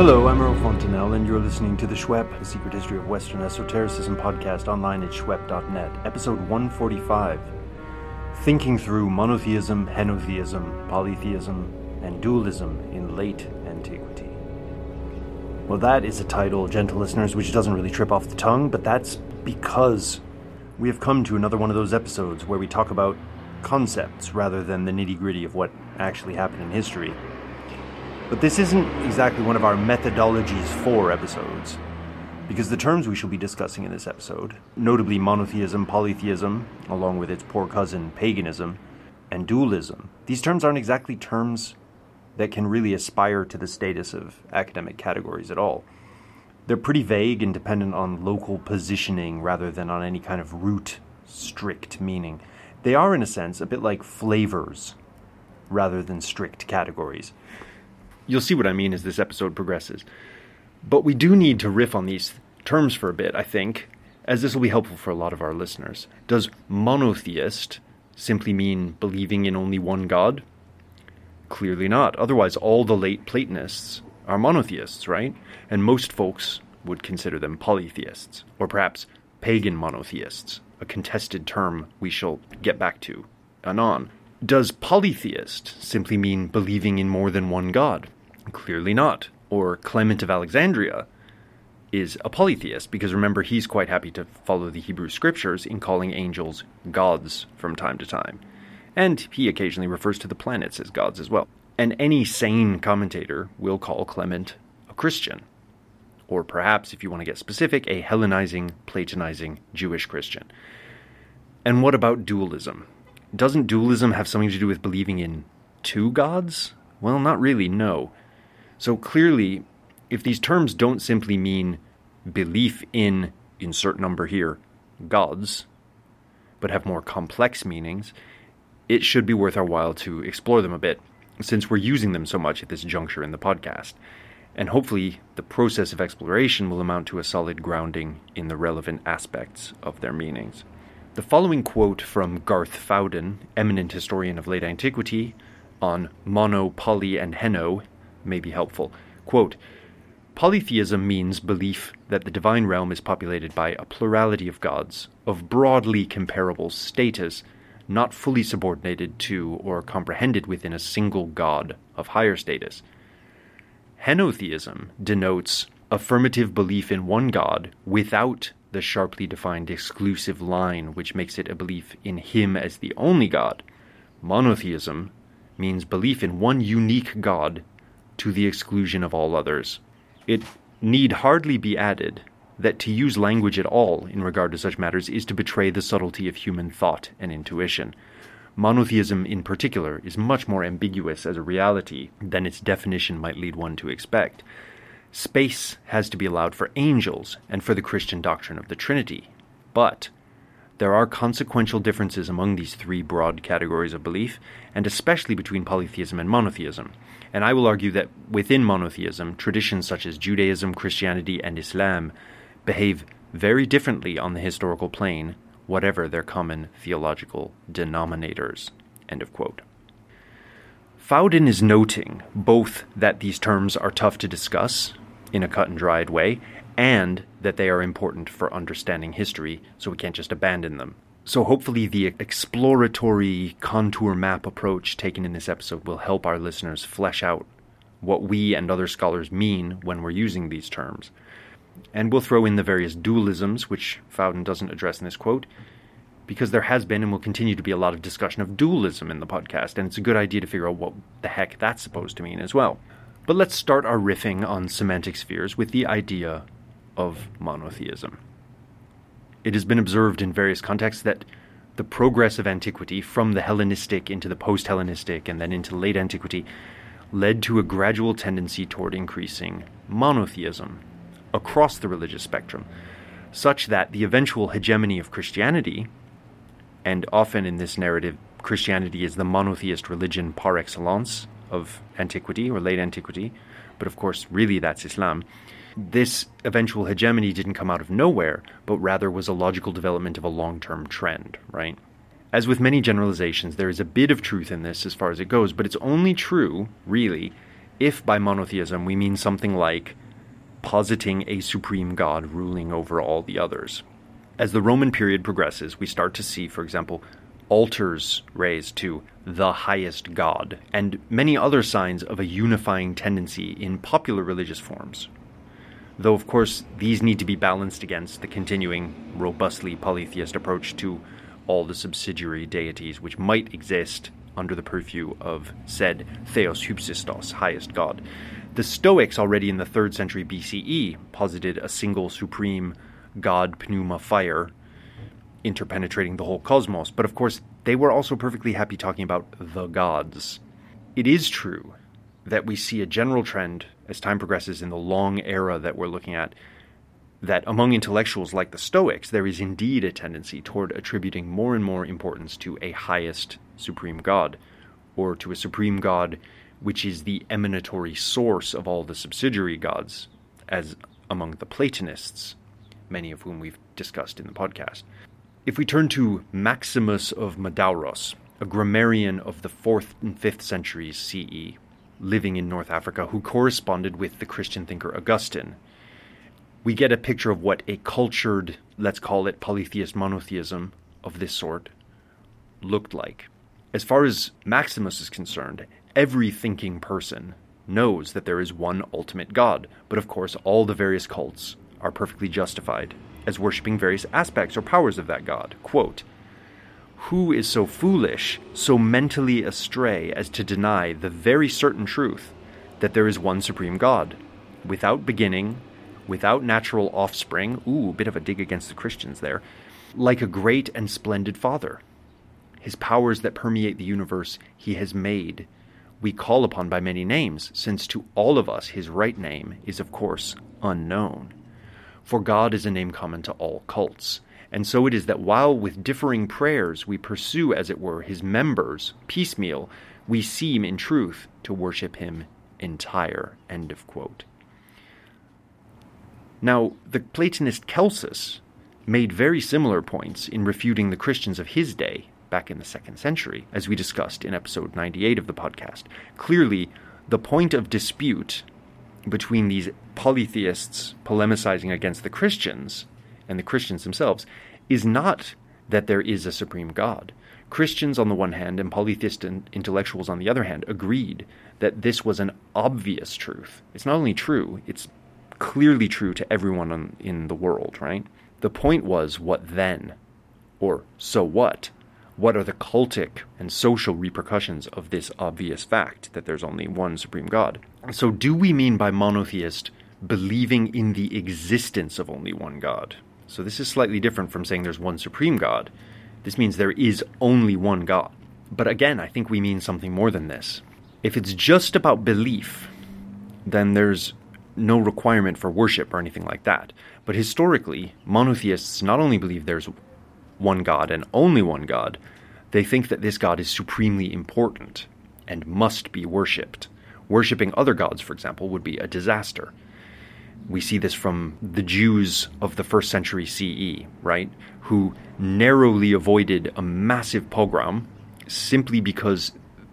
Hello, I'm Earl Fontainelle, and you're listening to The Shwep, The secret history of Western esotericism podcast online at shwep.net, episode 145 Thinking Through Monotheism, Henotheism, Polytheism, and Dualism in Late Antiquity. Well, that is a title, gentle listeners, which doesn't really trip off the tongue, but that's because we have come to another one of those episodes where we talk about concepts rather than the nitty gritty of what actually happened in history. But this isn't exactly one of our methodologies for episodes, because the terms we shall be discussing in this episode, notably monotheism, polytheism, along with its poor cousin paganism, and dualism, these terms aren't exactly terms that can really aspire to the status of academic categories at all. They're pretty vague and dependent on local positioning rather than on any kind of root, strict meaning. They are, in a sense, a bit like flavors rather than strict categories. You'll see what I mean as this episode progresses. But we do need to riff on these terms for a bit, I think, as this will be helpful for a lot of our listeners. Does monotheist simply mean believing in only one God? Clearly not. Otherwise, all the late Platonists are monotheists, right? And most folks would consider them polytheists, or perhaps pagan monotheists, a contested term we shall get back to anon. Does polytheist simply mean believing in more than one God? Clearly not. Or Clement of Alexandria is a polytheist, because remember, he's quite happy to follow the Hebrew scriptures in calling angels gods from time to time. And he occasionally refers to the planets as gods as well. And any sane commentator will call Clement a Christian. Or perhaps, if you want to get specific, a Hellenizing, Platonizing Jewish Christian. And what about dualism? Doesn't dualism have something to do with believing in two gods? Well, not really, no. So clearly, if these terms don't simply mean belief in, insert number here, gods, but have more complex meanings, it should be worth our while to explore them a bit, since we're using them so much at this juncture in the podcast. And hopefully, the process of exploration will amount to a solid grounding in the relevant aspects of their meanings. The following quote from Garth Fowden, eminent historian of late antiquity, on mono, poly, and heno may be helpful. Quote, Polytheism means belief that the divine realm is populated by a plurality of gods, of broadly comparable status, not fully subordinated to or comprehended within a single god of higher status. Henotheism denotes affirmative belief in one god without the sharply defined exclusive line which makes it a belief in him as the only god. Monotheism means belief in one unique god to the exclusion of all others. It need hardly be added that to use language at all in regard to such matters is to betray the subtlety of human thought and intuition. Monotheism, in particular, is much more ambiguous as a reality than its definition might lead one to expect. Space has to be allowed for angels and for the Christian doctrine of the Trinity. But there are consequential differences among these three broad categories of belief, and especially between polytheism and monotheism. And I will argue that within monotheism, traditions such as Judaism, Christianity, and Islam behave very differently on the historical plane, whatever their common theological denominators. End of quote. Fowden is noting both that these terms are tough to discuss in a cut and dried way, and that they are important for understanding history, so we can't just abandon them. So, hopefully, the exploratory contour map approach taken in this episode will help our listeners flesh out what we and other scholars mean when we're using these terms. And we'll throw in the various dualisms, which Fowden doesn't address in this quote, because there has been and will continue to be a lot of discussion of dualism in the podcast, and it's a good idea to figure out what the heck that's supposed to mean as well. But let's start our riffing on semantic spheres with the idea of monotheism. It has been observed in various contexts that the progress of antiquity from the Hellenistic into the post Hellenistic and then into late antiquity led to a gradual tendency toward increasing monotheism across the religious spectrum, such that the eventual hegemony of Christianity, and often in this narrative, Christianity is the monotheist religion par excellence of antiquity or late antiquity, but of course, really that's Islam this eventual hegemony didn't come out of nowhere, but rather was a logical development of a long term trend, right? As with many generalizations, there is a bit of truth in this as far as it goes, but it's only true, really, if by monotheism we mean something like positing a supreme god ruling over all the others. As the Roman period progresses, we start to see, for example, altars raised to the highest god, and many other signs of a unifying tendency in popular religious forms. Though, of course, these need to be balanced against the continuing, robustly polytheist approach to all the subsidiary deities which might exist under the purview of said Theos Hypsistos, highest god. The Stoics, already in the 3rd century BCE, posited a single supreme god pneuma fire interpenetrating the whole cosmos, but of course, they were also perfectly happy talking about the gods. It is true that we see a general trend as time progresses in the long era that we're looking at that among intellectuals like the Stoics, there is indeed a tendency toward attributing more and more importance to a highest supreme God, or to a supreme God which is the emanatory source of all the subsidiary gods, as among the Platonists, many of whom we've discussed in the podcast. If we turn to Maximus of Madauros, a grammarian of the 4th and 5th centuries CE, living in North Africa, who corresponded with the Christian thinker Augustine, we get a picture of what a cultured, let's call it polytheist monotheism of this sort, looked like. As far as Maximus is concerned, every thinking person knows that there is one ultimate God, but of course, all the various cults are perfectly justified as worshipping various aspects or powers of that God. Quote, Who is so foolish, so mentally astray as to deny the very certain truth that there is one supreme God, without beginning, without natural offspring? Ooh, a bit of a dig against the Christians there. Like a great and splendid Father. His powers that permeate the universe he has made we call upon by many names, since to all of us his right name is, of course, unknown. For God is a name common to all cults. And so it is that while with differing prayers we pursue, as it were, his members piecemeal, we seem in truth to worship him entire. End of quote. Now, the Platonist Celsus made very similar points in refuting the Christians of his day back in the second century, as we discussed in episode 98 of the podcast. Clearly, the point of dispute between these polytheists polemicizing against the Christians and the Christians themselves is not that there is a supreme God. Christians on the one hand and polytheist intellectuals on the other hand agreed that this was an obvious truth. It's not only true, it's clearly true to everyone on, in the world, right? The point was what then? Or so what? what are the cultic and social repercussions of this obvious fact that there's only one supreme God? So, do we mean by monotheist believing in the existence of only one God? So, this is slightly different from saying there's one supreme God. This means there is only one God. But again, I think we mean something more than this. If it's just about belief, then there's no requirement for worship or anything like that. But historically, monotheists not only believe there's one God and only one God, they think that this God is supremely important and must be worshipped. Worshipping other gods, for example, would be a disaster. We see this from the Jews of the first century CE, right? Who narrowly avoided a massive pogrom simply because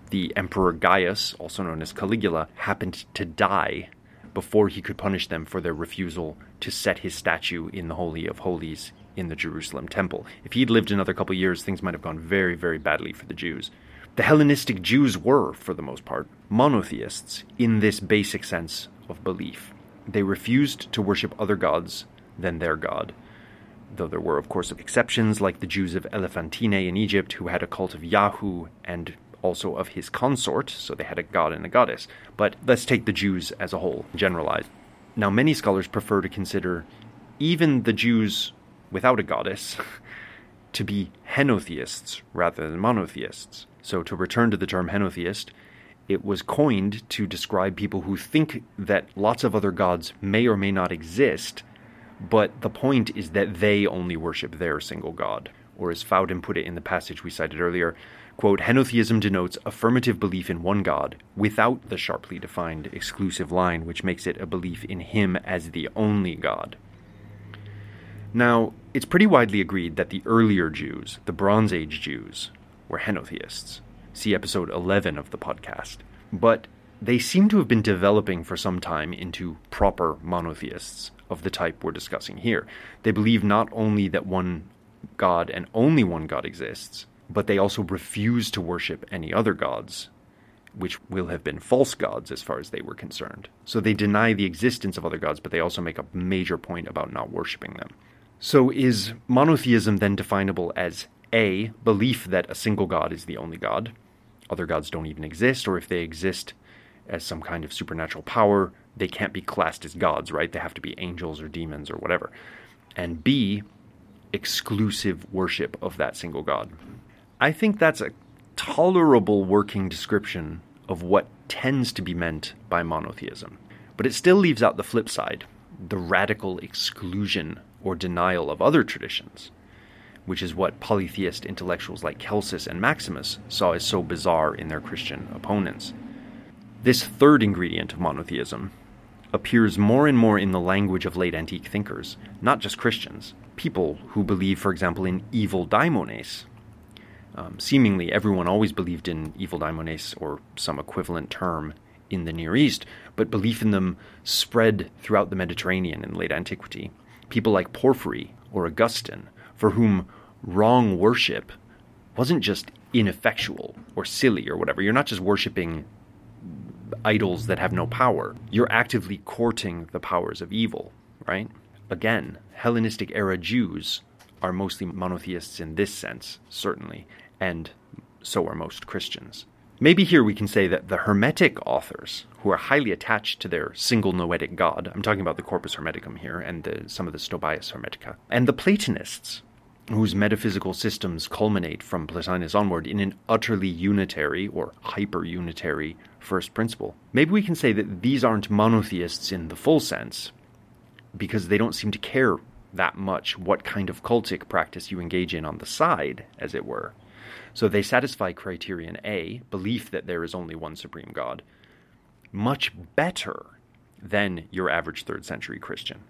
the Emperor Gaius, also known as Caligula, happened to die before he could punish them for their refusal to set his statue in the Holy of Holies in the Jerusalem temple. If he'd lived another couple years, things might have gone very, very badly for the Jews. The Hellenistic Jews were, for the most part, monotheists in this basic sense of belief. They refused to worship other gods than their God, though there were, of course, exceptions like the Jews of Elephantine in Egypt who had a cult of Yahu and also of his consort, so they had a god and a goddess. But let's take the Jews as a whole, generalized. Now, many scholars prefer to consider even the Jews without a goddess to be henotheists rather than monotheists. So, to return to the term henotheist, it was coined to describe people who think that lots of other gods may or may not exist, but the point is that they only worship their single god. Or as Fowden put it in the passage we cited earlier, quote, henotheism denotes affirmative belief in one god without the sharply defined exclusive line which makes it a belief in him as the only god. Now, it's pretty widely agreed that the earlier Jews, the Bronze Age Jews, were henotheists. See episode 11 of the podcast. But they seem to have been developing for some time into proper monotheists of the type we're discussing here. They believe not only that one God and only one God exists, but they also refuse to worship any other gods, which will have been false gods as far as they were concerned. So they deny the existence of other gods, but they also make a major point about not worshiping them. So is monotheism then definable as A, belief that a single God is the only God? Other gods don't even exist, or if they exist as some kind of supernatural power, they can't be classed as gods, right? They have to be angels or demons or whatever. And B, exclusive worship of that single God. I think that's a tolerable working description of what tends to be meant by monotheism. But it still leaves out the flip side the radical exclusion or denial of other traditions, which is what polytheist intellectuals like Celsus and Maximus saw as so bizarre in their Christian opponents. This third ingredient of monotheism appears more and more in the language of late antique thinkers, not just Christians, people who believe, for example, in evil daimones, um, seemingly, everyone always believed in evil daimones or some equivalent term in the Near East, but belief in them spread throughout the Mediterranean in late antiquity. People like Porphyry or Augustine, for whom wrong worship wasn't just ineffectual or silly or whatever. You're not just worshiping idols that have no power, you're actively courting the powers of evil, right? Again, Hellenistic era Jews are mostly monotheists in this sense, certainly, and so are most Christians. Maybe here we can say that the Hermetic authors, who are highly attached to their single noetic god, I'm talking about the Corpus Hermeticum here and the, some of the Stobaeus Hermetica, and the Platonists, whose metaphysical systems culminate from Plotinus onward in an utterly unitary or hyper unitary first principle. Maybe we can say that these aren't monotheists in the full sense, because they don't seem to care that much what kind of cultic practice you engage in on the side, as it were. So they satisfy criterion A, belief that there is only one supreme God, much better than your average third century Christian,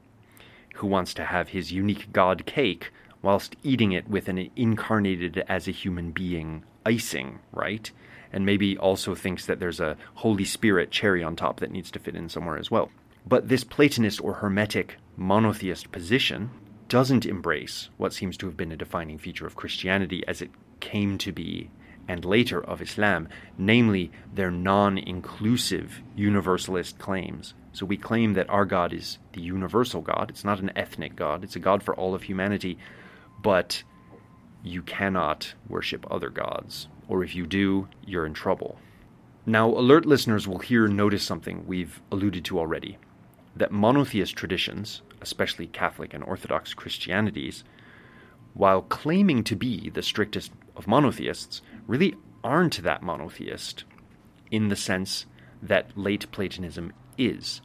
who wants to have his unique God cake whilst eating it with an incarnated as a human being icing, right? And maybe also thinks that there's a Holy Spirit cherry on top that needs to fit in somewhere as well. But this Platonist or Hermetic monotheist position doesn't embrace what seems to have been a defining feature of Christianity as it came to be and later of Islam, namely their non inclusive universalist claims. So we claim that our God is the universal God. It's not an ethnic God, it's a God for all of humanity, but you cannot worship other gods, or if you do, you're in trouble. Now, alert listeners will here notice something we've alluded to already that monotheist traditions, especially Catholic and Orthodox Christianities, while claiming to be the strictest of monotheists, really aren't that monotheist in the sense that late Platonism is.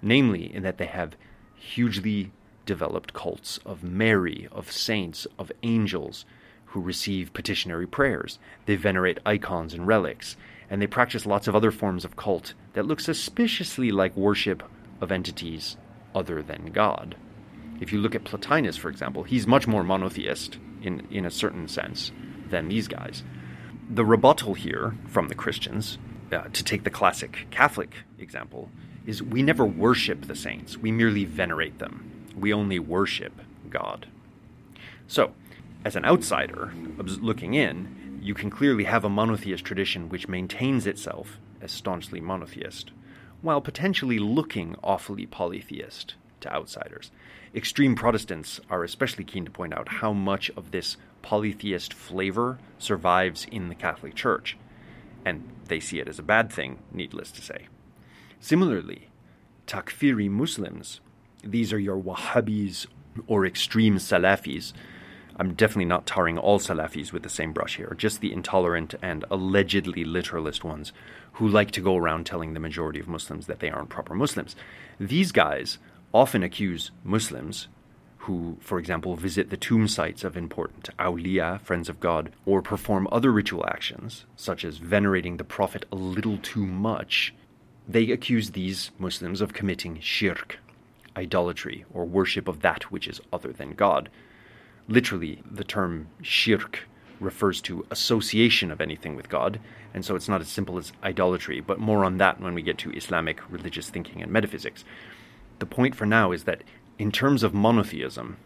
Namely, in that they have hugely developed cults of Mary, of saints, of angels who receive petitionary prayers. They venerate icons and relics, and they practice lots of other forms of cult that look suspiciously like worship of entities other than God. If you look at Plotinus, for example, he's much more monotheist in, in a certain sense than these guys. The rebuttal here from the Christians, uh, to take the classic Catholic example, is we never worship the saints, we merely venerate them. We only worship God. So, as an outsider looking in, you can clearly have a monotheist tradition which maintains itself as staunchly monotheist, while potentially looking awfully polytheist to outsiders. Extreme Protestants are especially keen to point out how much of this polytheist flavor survives in the Catholic Church, and they see it as a bad thing, needless to say. Similarly, Takfiri Muslims, these are your Wahhabis or extreme Salafis. I'm definitely not tarring all Salafis with the same brush here, just the intolerant and allegedly literalist ones who like to go around telling the majority of Muslims that they aren't proper Muslims. These guys often accuse Muslims who, for example, visit the tomb sites of important awliya, friends of God, or perform other ritual actions, such as venerating the Prophet a little too much, they accuse these Muslims of committing shirk, idolatry, or worship of that which is other than God. Literally, the term shirk refers to association of anything with God, and so it's not as simple as idolatry, but more on that when we get to Islamic religious thinking and metaphysics. The point for now is that in terms of monotheism,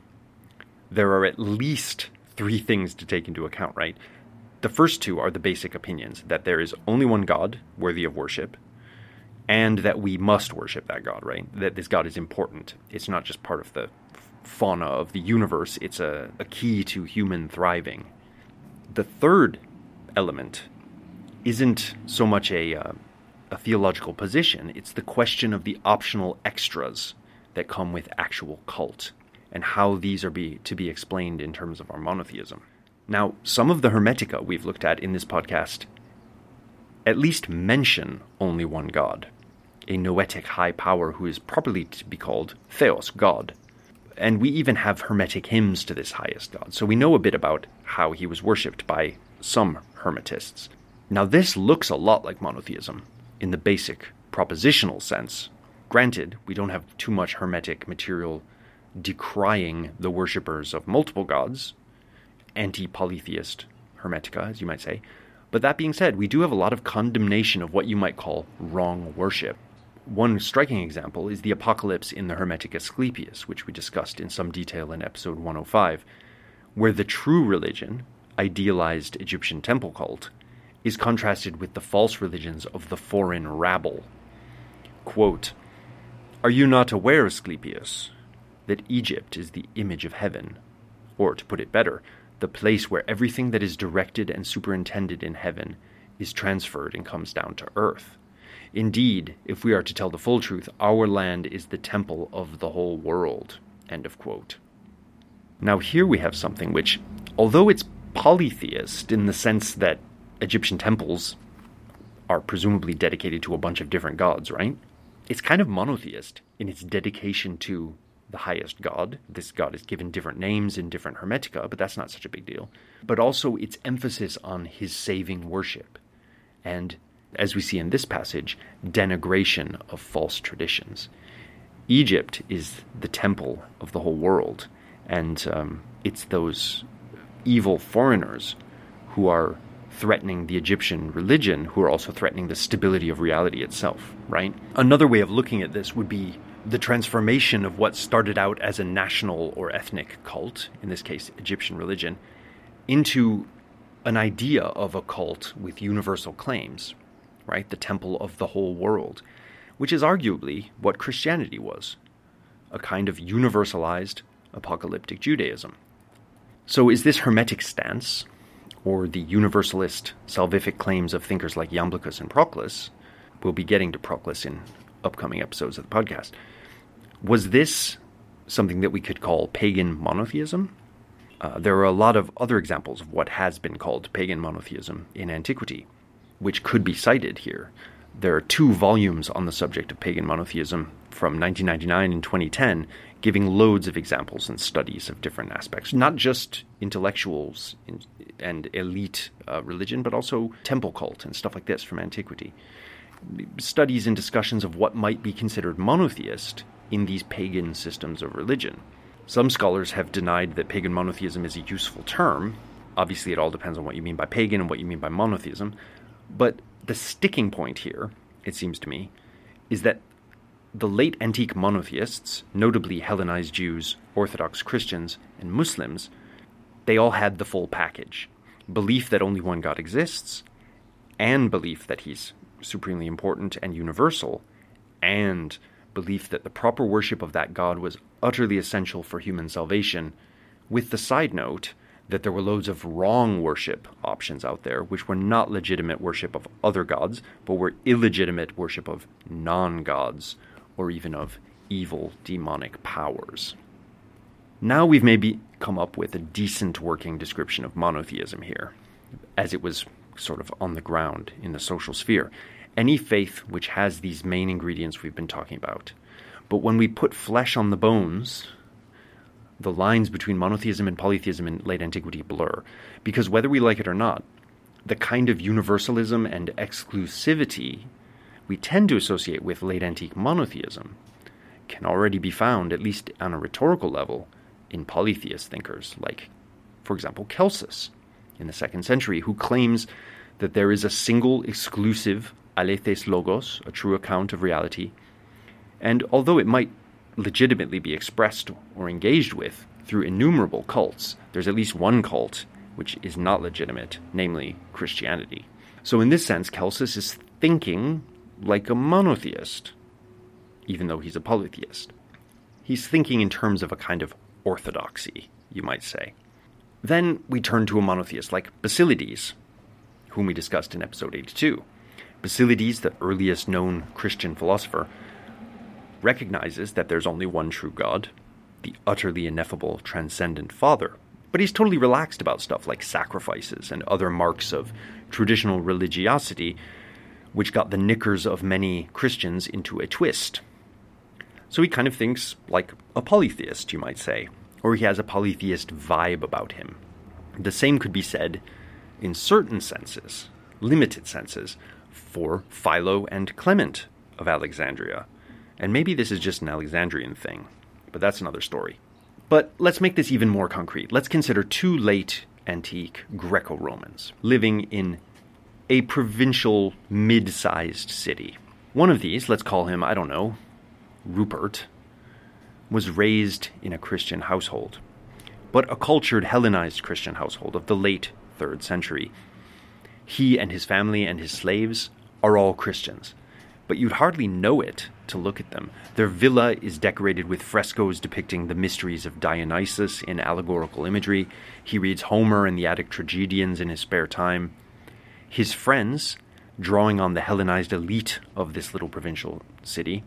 there are at least three things to take into account, right? The first two are the basic opinions that there is only one God worthy of worship, and that we must worship that God, right? That this God is important. It's not just part of the fauna of the universe, it's a, a key to human thriving. The third element isn't so much a, uh, a theological position, it's the question of the optional extras that come with actual cult and how these are be, to be explained in terms of our monotheism. Now, some of the Hermetica we've looked at in this podcast at least mention only one God, a noetic high power who is properly to be called Theos, God. And we even have Hermetic hymns to this highest God, so we know a bit about how he was worshipped by some Hermetists. Now, this looks a lot like monotheism in the basic propositional sense. Granted, we don't have too much Hermetic material decrying the worshippers of multiple gods, anti polytheist Hermetica, as you might say. But that being said, we do have a lot of condemnation of what you might call wrong worship. One striking example is the apocalypse in the Hermetic Asclepius, which we discussed in some detail in episode 105, where the true religion, idealized Egyptian temple cult, is contrasted with the false religions of the foreign rabble. Quote, Are you not aware, Asclepius, that Egypt is the image of heaven? Or, to put it better, the place where everything that is directed and superintended in heaven is transferred and comes down to earth. Indeed, if we are to tell the full truth, our land is the temple of the whole world. End of quote. Now, here we have something which, although it's polytheist in the sense that Egyptian temples are presumably dedicated to a bunch of different gods, right? It's kind of monotheist in its dedication to the highest God. This God is given different names in different Hermetica, but that's not such a big deal. But also its emphasis on his saving worship. And, as we see in this passage, denigration of false traditions. Egypt is the temple of the whole world, and um, it's those evil foreigners who are threatening the Egyptian religion who are also threatening the stability of reality itself, right? Another way of looking at this would be the transformation of what started out as a national or ethnic cult, in this case, Egyptian religion, into an idea of a cult with universal claims, right? The temple of the whole world, which is arguably what Christianity was a kind of universalized apocalyptic Judaism. So, is this Hermetic stance, or the universalist salvific claims of thinkers like Iamblichus and Proclus? We'll be getting to Proclus in upcoming episodes of the podcast. Was this something that we could call pagan monotheism? Uh, there are a lot of other examples of what has been called pagan monotheism in antiquity, which could be cited here. There are two volumes on the subject of pagan monotheism from 1999 and 2010, giving loads of examples and studies of different aspects, not just intellectuals and elite uh, religion, but also temple cult and stuff like this from antiquity. Studies and discussions of what might be considered monotheist in these pagan systems of religion. Some scholars have denied that pagan monotheism is a useful term. Obviously, it all depends on what you mean by pagan and what you mean by monotheism. But the sticking point here, it seems to me, is that the late antique monotheists, notably Hellenized Jews, Orthodox Christians, and Muslims, they all had the full package belief that only one God exists, and belief that he's supremely important and universal, and belief that the proper worship of that God was utterly essential for human salvation, with the side note that there were loads of wrong worship options out there, which were not legitimate worship of other gods, but were illegitimate worship of non gods, or even of evil demonic powers. Now we've maybe come up with a decent working description of monotheism here, as it was sort of on the ground in the social sphere any faith which has these main ingredients we've been talking about. But when we put flesh on the bones, the lines between monotheism and polytheism in late antiquity blur. Because whether we like it or not, the kind of universalism and exclusivity we tend to associate with late antique monotheism can already be found, at least on a rhetorical level, in polytheist thinkers like, for example, Celsus, in the second century who claims that there is a single exclusive alethes logos, a true account of reality, and although it might legitimately be expressed or engaged with through innumerable cults, there's at least one cult which is not legitimate, namely Christianity. So, in this sense, Celsus is thinking like a monotheist, even though he's a polytheist. He's thinking in terms of a kind of orthodoxy, you might say. Then we turn to a monotheist like Basilides, whom we discussed in episode 82. Basilides, the earliest known Christian philosopher, recognizes that there's only one true God, the utterly ineffable, transcendent Father. But he's totally relaxed about stuff like sacrifices and other marks of traditional religiosity, which got the knickers of many Christians into a twist. So he kind of thinks like a polytheist, you might say, or he has a polytheist vibe about him. The same could be said, in certain senses, limited senses, for Philo and Clement of Alexandria. And maybe this is just an Alexandrian thing, but that's another story. But let's make this even more concrete. Let's consider two late antique Greco Romans living in a provincial mid sized city. One of these, let's call him, I don't know, Rupert, was raised in a Christian household, but a cultured Hellenized Christian household of the late 3rd century. He and his family and his slaves are all Christians, but you'd hardly know it to look at them. Their villa is decorated with frescoes depicting the mysteries of Dionysus in allegorical imagery. He reads Homer and the Attic tragedians in his spare time. His friends, drawing on the Hellenized elite of this little provincial city,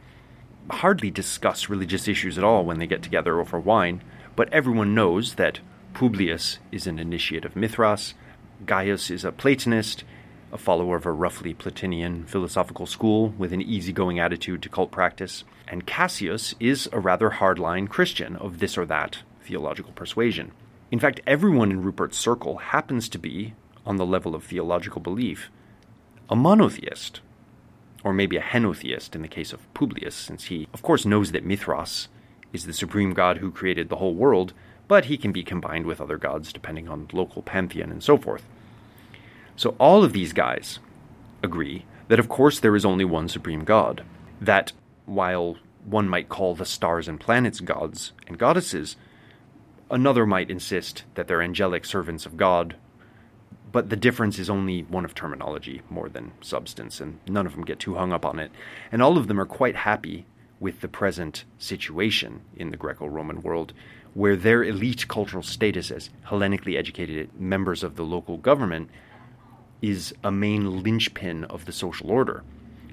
hardly discuss religious issues at all when they get together over wine, but everyone knows that Publius is an initiate of Mithras, Gaius is a Platonist, a follower of a roughly Platonian philosophical school with an easygoing attitude to cult practice, and Cassius is a rather hardline Christian of this or that theological persuasion. In fact, everyone in Rupert's circle happens to be, on the level of theological belief, a monotheist, or maybe a henotheist in the case of Publius, since he, of course, knows that Mithras is the supreme god who created the whole world, but he can be combined with other gods depending on local pantheon and so forth. So all of these guys agree that, of course, there is only one supreme God. That while one might call the stars and planets gods and goddesses, another might insist that they're angelic servants of God. But the difference is only one of terminology more than substance, and none of them get too hung up on it. And all of them are quite happy with the present situation in the Greco Roman world, where their elite cultural status as Hellenically educated members of the local government is a main linchpin of the social order.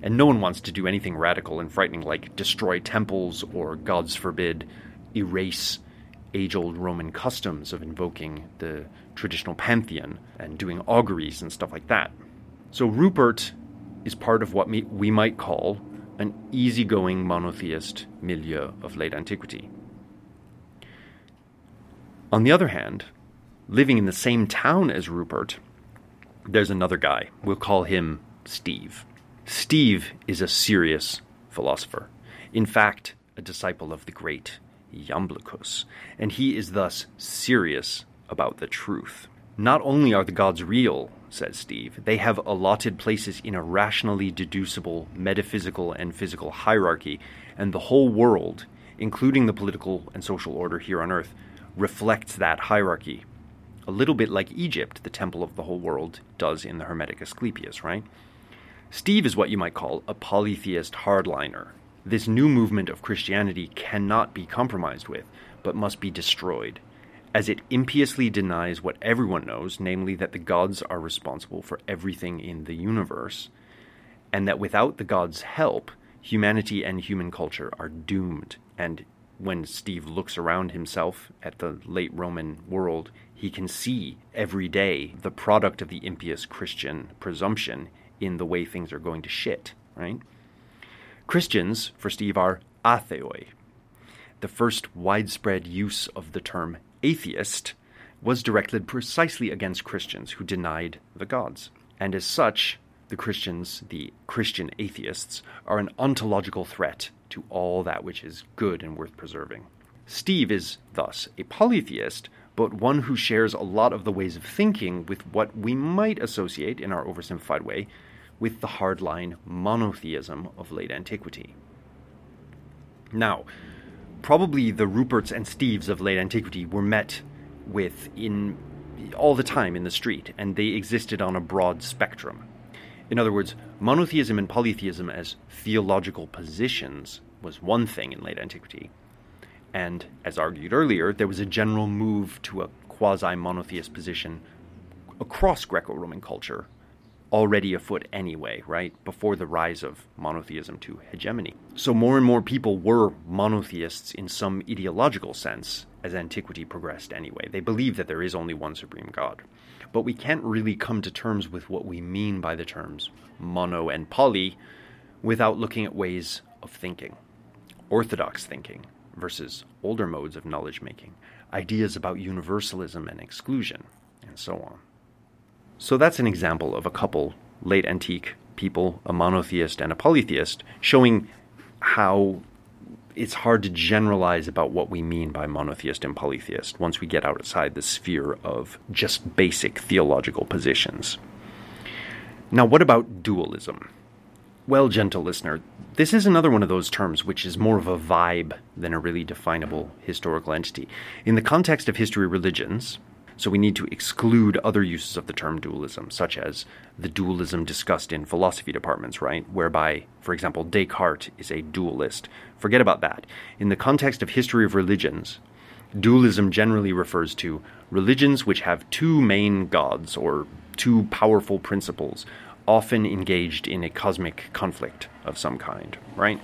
And no one wants to do anything radical and frightening like destroy temples or, gods forbid, erase age old Roman customs of invoking the traditional pantheon and doing auguries and stuff like that. So Rupert is part of what we might call an easygoing monotheist milieu of late antiquity. On the other hand, living in the same town as Rupert there's another guy. We'll call him Steve. Steve is a serious philosopher. In fact, a disciple of the great Iamblichus, and he is thus serious about the truth. Not only are the gods real, says Steve, they have allotted places in a rationally deducible metaphysical and physical hierarchy, and the whole world, including the political and social order here on earth, reflects that hierarchy a little bit like Egypt, the temple of the whole world, does in the Hermetic Asclepius, right? Steve is what you might call a polytheist hardliner. This new movement of Christianity cannot be compromised with, but must be destroyed, as it impiously denies what everyone knows, namely that the gods are responsible for everything in the universe, and that without the gods' help, humanity and human culture are doomed. And when Steve looks around himself at the late Roman world, he can see every day the product of the impious Christian presumption in the way things are going to shit, right? Christians, for Steve, are atheoi. The first widespread use of the term atheist was directed precisely against Christians who denied the gods. And as such, the Christians, the Christian atheists, are an ontological threat to all that which is good and worth preserving. Steve is thus a polytheist, but one who shares a lot of the ways of thinking with what we might associate, in our oversimplified way, with the hardline monotheism of late antiquity. Now, probably the Ruperts and Steves of late antiquity were met with in all the time in the street, and they existed on a broad spectrum. In other words, monotheism and polytheism as theological positions was one thing in late antiquity. And as argued earlier, there was a general move to a quasi monotheist position across Greco Roman culture already afoot anyway, right? Before the rise of monotheism to hegemony. So more and more people were monotheists in some ideological sense as antiquity progressed anyway. They believe that there is only one supreme God. But we can't really come to terms with what we mean by the terms mono and poly without looking at ways of thinking. Orthodox thinking versus older modes of knowledge making, ideas about universalism and exclusion, and so on. So that's an example of a couple late antique people, a monotheist and a polytheist, showing how it's hard to generalize about what we mean by monotheist and polytheist once we get outside the sphere of just basic theological positions. Now, what about dualism? Well, gentle listener, this is another one of those terms which is more of a vibe than a really definable historical entity. In the context of history religions, so we need to exclude other uses of the term dualism, such as the dualism discussed in philosophy departments, right? Whereby, for example, Descartes is a dualist. Forget about that. In the context of history of religions, dualism generally refers to religions which have two main gods or two powerful principles, often engaged in a cosmic conflict of some kind, right?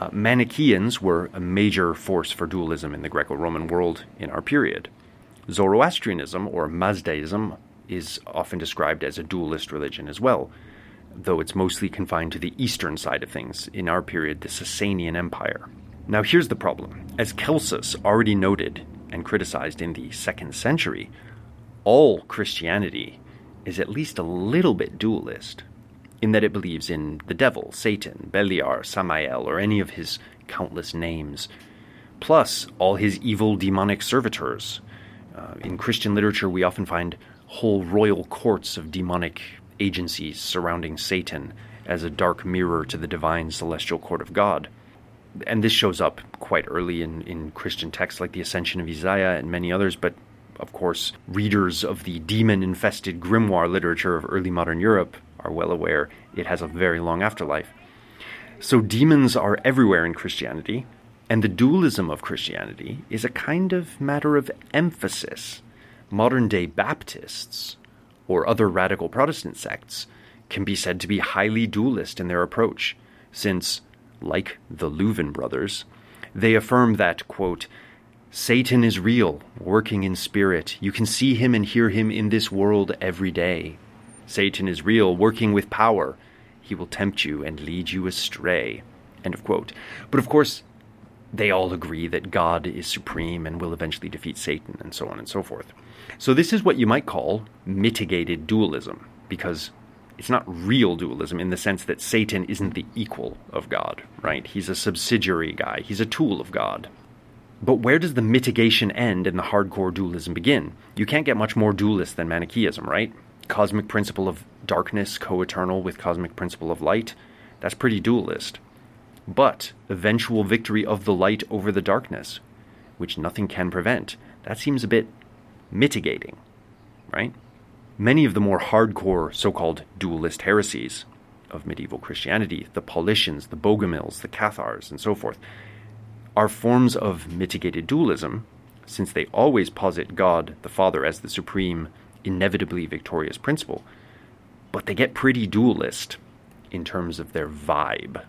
Uh, Manichaeans were a major force for dualism in the Greco Roman world in our period. Zoroastrianism, or Mazdaism, is often described as a dualist religion as well, though it's mostly confined to the eastern side of things, in our period, the Sasanian Empire. Now, here's the problem. As Celsus already noted and criticized in the second century, all Christianity is at least a little bit dualist, in that it believes in the devil, Satan, Beliar, Samael, or any of his countless names, plus all his evil demonic servitors, uh, in Christian literature, we often find whole royal courts of demonic agencies surrounding Satan as a dark mirror to the divine celestial court of God. And this shows up quite early in, in Christian texts like the Ascension of Isaiah and many others, but of course, readers of the demon infested grimoire literature of early modern Europe are well aware it has a very long afterlife. So demons are everywhere in Christianity, and the dualism of Christianity is a kind of matter of emphasis. Modern day Baptists, or other radical Protestant sects, can be said to be highly dualist in their approach, since, like the Louvin brothers, they affirm that, quote, Satan is real, working in spirit. You can see him and hear him in this world every day. Satan is real, working with power. He will tempt you and lead you astray. End of quote. But of course, they all agree that God is supreme and will eventually defeat Satan, and so on and so forth. So, this is what you might call mitigated dualism, because it's not real dualism in the sense that Satan isn't the equal of God, right? He's a subsidiary guy, he's a tool of God. But where does the mitigation end and the hardcore dualism begin? You can't get much more dualist than Manichaeism, right? Cosmic principle of darkness co eternal with cosmic principle of light. That's pretty dualist but eventual victory of the light over the darkness, which nothing can prevent. That seems a bit mitigating, right? Many of the more hardcore so called dualist heresies of medieval Christianity, the Paulicians, the Bogomils, the Cathars, and so forth, are forms of mitigated dualism, since they always posit God the Father as the supreme, inevitably victorious principle. But they get pretty dualist in terms of their vibe,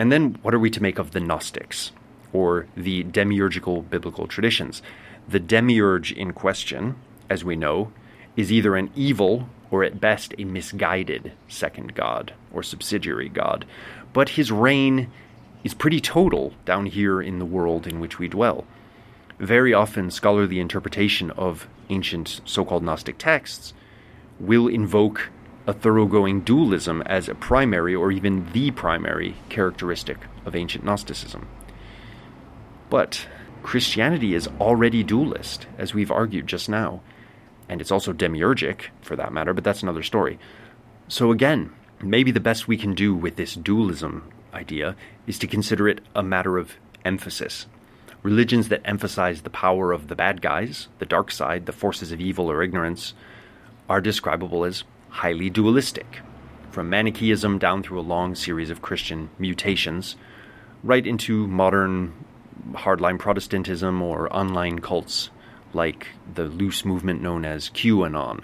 and then what are we to make of the Gnostics, or the demiurgical biblical traditions? The demiurge in question, as we know, is either an evil or at best a misguided second god or subsidiary god, but his reign is pretty total down here in the world in which we dwell. Very often, scholarly interpretation of ancient so called Gnostic texts will invoke a thoroughgoing dualism as a primary or even the primary characteristic of ancient Gnosticism. But Christianity is already dualist, as we've argued just now. And it's also demiurgic, for that matter, but that's another story. So again, maybe the best we can do with this dualism idea is to consider it a matter of emphasis. Religions that emphasize the power of the bad guys, the dark side, the forces of evil or ignorance, are describable as highly dualistic. From Manichaeism down through a long series of Christian mutations, right into modern hardline Protestantism or online cults like the loose movement known as QAnon,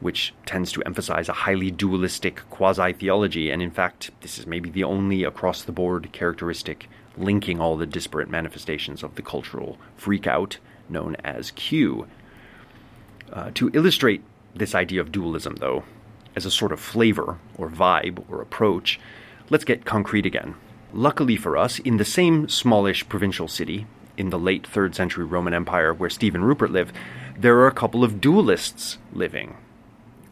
which tends to emphasize a highly dualistic quasi theology, and in fact, this is maybe the only across the board characteristic linking all the disparate manifestations of the cultural freakout known as Q. Uh, to illustrate this idea of dualism, though, as a sort of flavor or vibe or approach, let's get concrete again. Luckily for us, in the same smallish provincial city in the late 3rd century Roman Empire where Stephen Rupert lived, there are a couple of dualists living,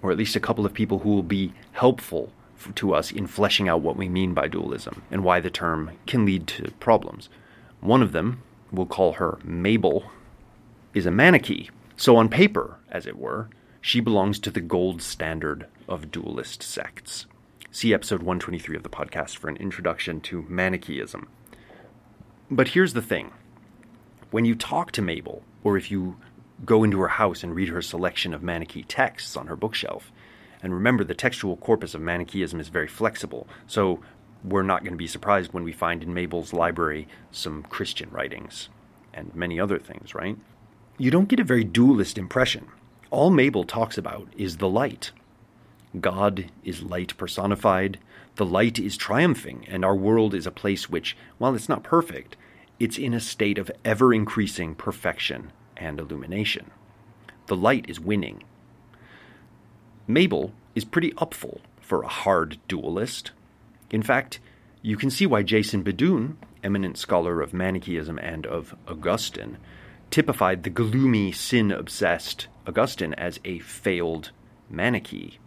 or at least a couple of people who will be helpful to us in fleshing out what we mean by dualism and why the term can lead to problems. One of them, we'll call her Mabel, is a Manichee. So, on paper, as it were, she belongs to the gold standard of dualist sects. See episode 123 of the podcast for an introduction to Manichaeism. But here's the thing when you talk to Mabel, or if you go into her house and read her selection of Manichee texts on her bookshelf, and remember the textual corpus of Manichaeism is very flexible, so we're not going to be surprised when we find in Mabel's library some Christian writings and many other things, right? You don't get a very dualist impression. All Mabel talks about is the light, God is light personified. The light is triumphing, and our world is a place which, while it's not perfect, it's in a state of ever increasing perfection and illumination. The light is winning. Mabel is pretty upful for a hard dualist. In fact, you can see why Jason BeDuhn, eminent scholar of Manichaeism and of Augustine, typified the gloomy, sin obsessed Augustine as a failed Manichee.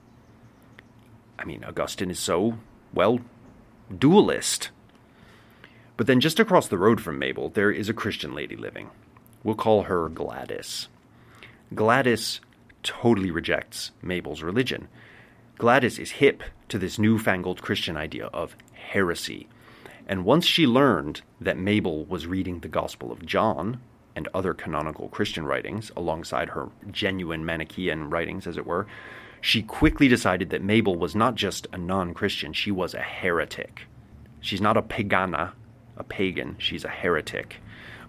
I mean, Augustine is so, well, dualist. But then just across the road from Mabel, there is a Christian lady living. We'll call her Gladys. Gladys totally rejects Mabel's religion. Gladys is hip to this newfangled Christian idea of heresy. And once she learned that Mabel was reading the Gospel of John and other canonical Christian writings alongside her genuine Manichaean writings, as it were, she quickly decided that Mabel was not just a non Christian, she was a heretic. She's not a pagana, a pagan, she's a heretic.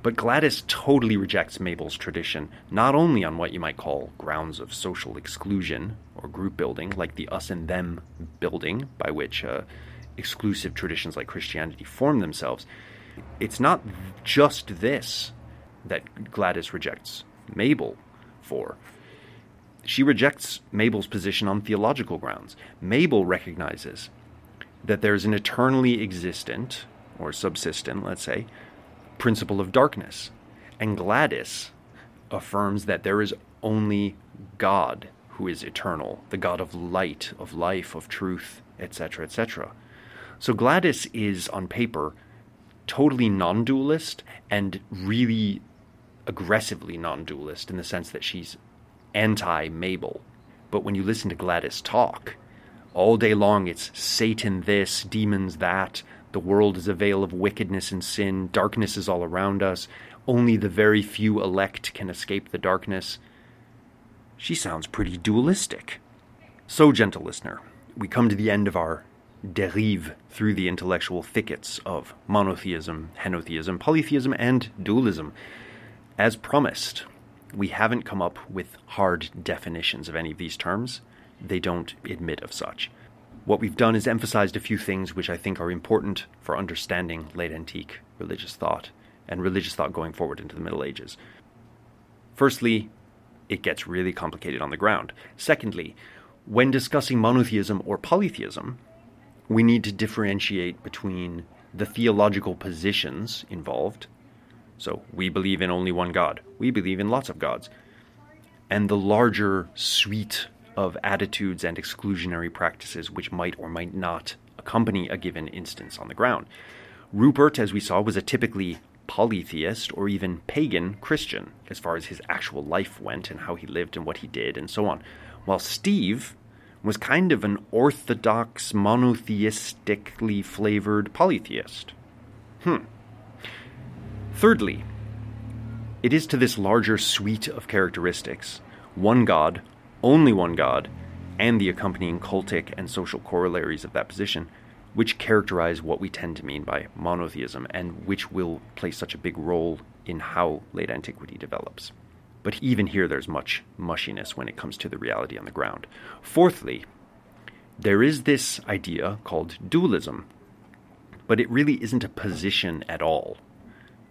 But Gladys totally rejects Mabel's tradition, not only on what you might call grounds of social exclusion or group building, like the us and them building, by which uh, exclusive traditions like Christianity form themselves. It's not just this that Gladys rejects Mabel for. She rejects Mabel's position on theological grounds. Mabel recognizes that there's an eternally existent, or subsistent, let's say, principle of darkness. And Gladys affirms that there is only God who is eternal, the God of light, of life, of truth, etc., etc. So Gladys is, on paper, totally non dualist and really aggressively non dualist in the sense that she's anti Mabel. But when you listen to Gladys talk, all day long it's Satan this, demons that, the world is a vale of wickedness and sin, darkness is all around us, only the very few elect can escape the darkness. She sounds pretty dualistic. So, gentle listener, we come to the end of our derive through the intellectual thickets of monotheism, henotheism, polytheism, and dualism. As promised, we haven't come up with hard definitions of any of these terms. They don't admit of such. What we've done is emphasized a few things which I think are important for understanding late antique religious thought and religious thought going forward into the Middle Ages. Firstly, it gets really complicated on the ground. Secondly, when discussing monotheism or polytheism, we need to differentiate between the theological positions involved so we believe in only one God. We believe in lots of gods. And the larger suite of attitudes and exclusionary practices which might or might not accompany a given instance on the ground. Rupert, as we saw, was a typically polytheist or even pagan Christian, as far as his actual life went and how he lived and what he did and so on. While Steve was kind of an orthodox, monotheistically flavored polytheist. Hmm. Thirdly, it is to this larger suite of characteristics one God, only one God, and the accompanying cultic and social corollaries of that position which characterize what we tend to mean by monotheism and which will play such a big role in how late antiquity develops. But even here, there's much mushiness when it comes to the reality on the ground. Fourthly, there is this idea called dualism, but it really isn't a position at all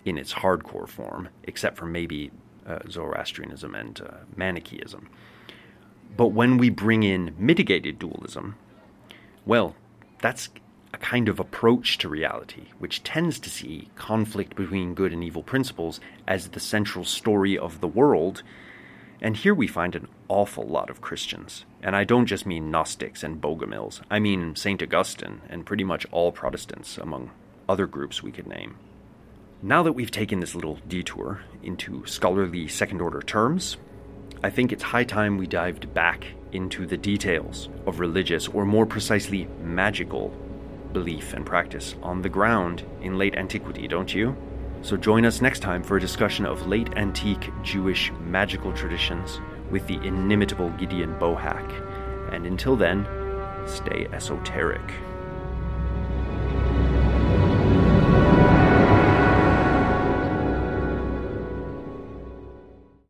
in its hardcore form, except for maybe uh, Zoroastrianism and uh, Manichaeism. But when we bring in mitigated dualism, well, that's a kind of approach to reality, which tends to see conflict between good and evil principles as the central story of the world. And here we find an awful lot of Christians. And I don't just mean Gnostics and Bogomils, I mean St. Augustine and pretty much all Protestants, among other groups we could name. Now that we've taken this little detour into scholarly second order terms, I think it's high time we dived back into the details of religious, or more precisely, magical belief and practice on the ground in late antiquity, don't you? So join us next time for a discussion of late antique Jewish magical traditions with the inimitable Gideon Bohak. And until then, stay esoteric.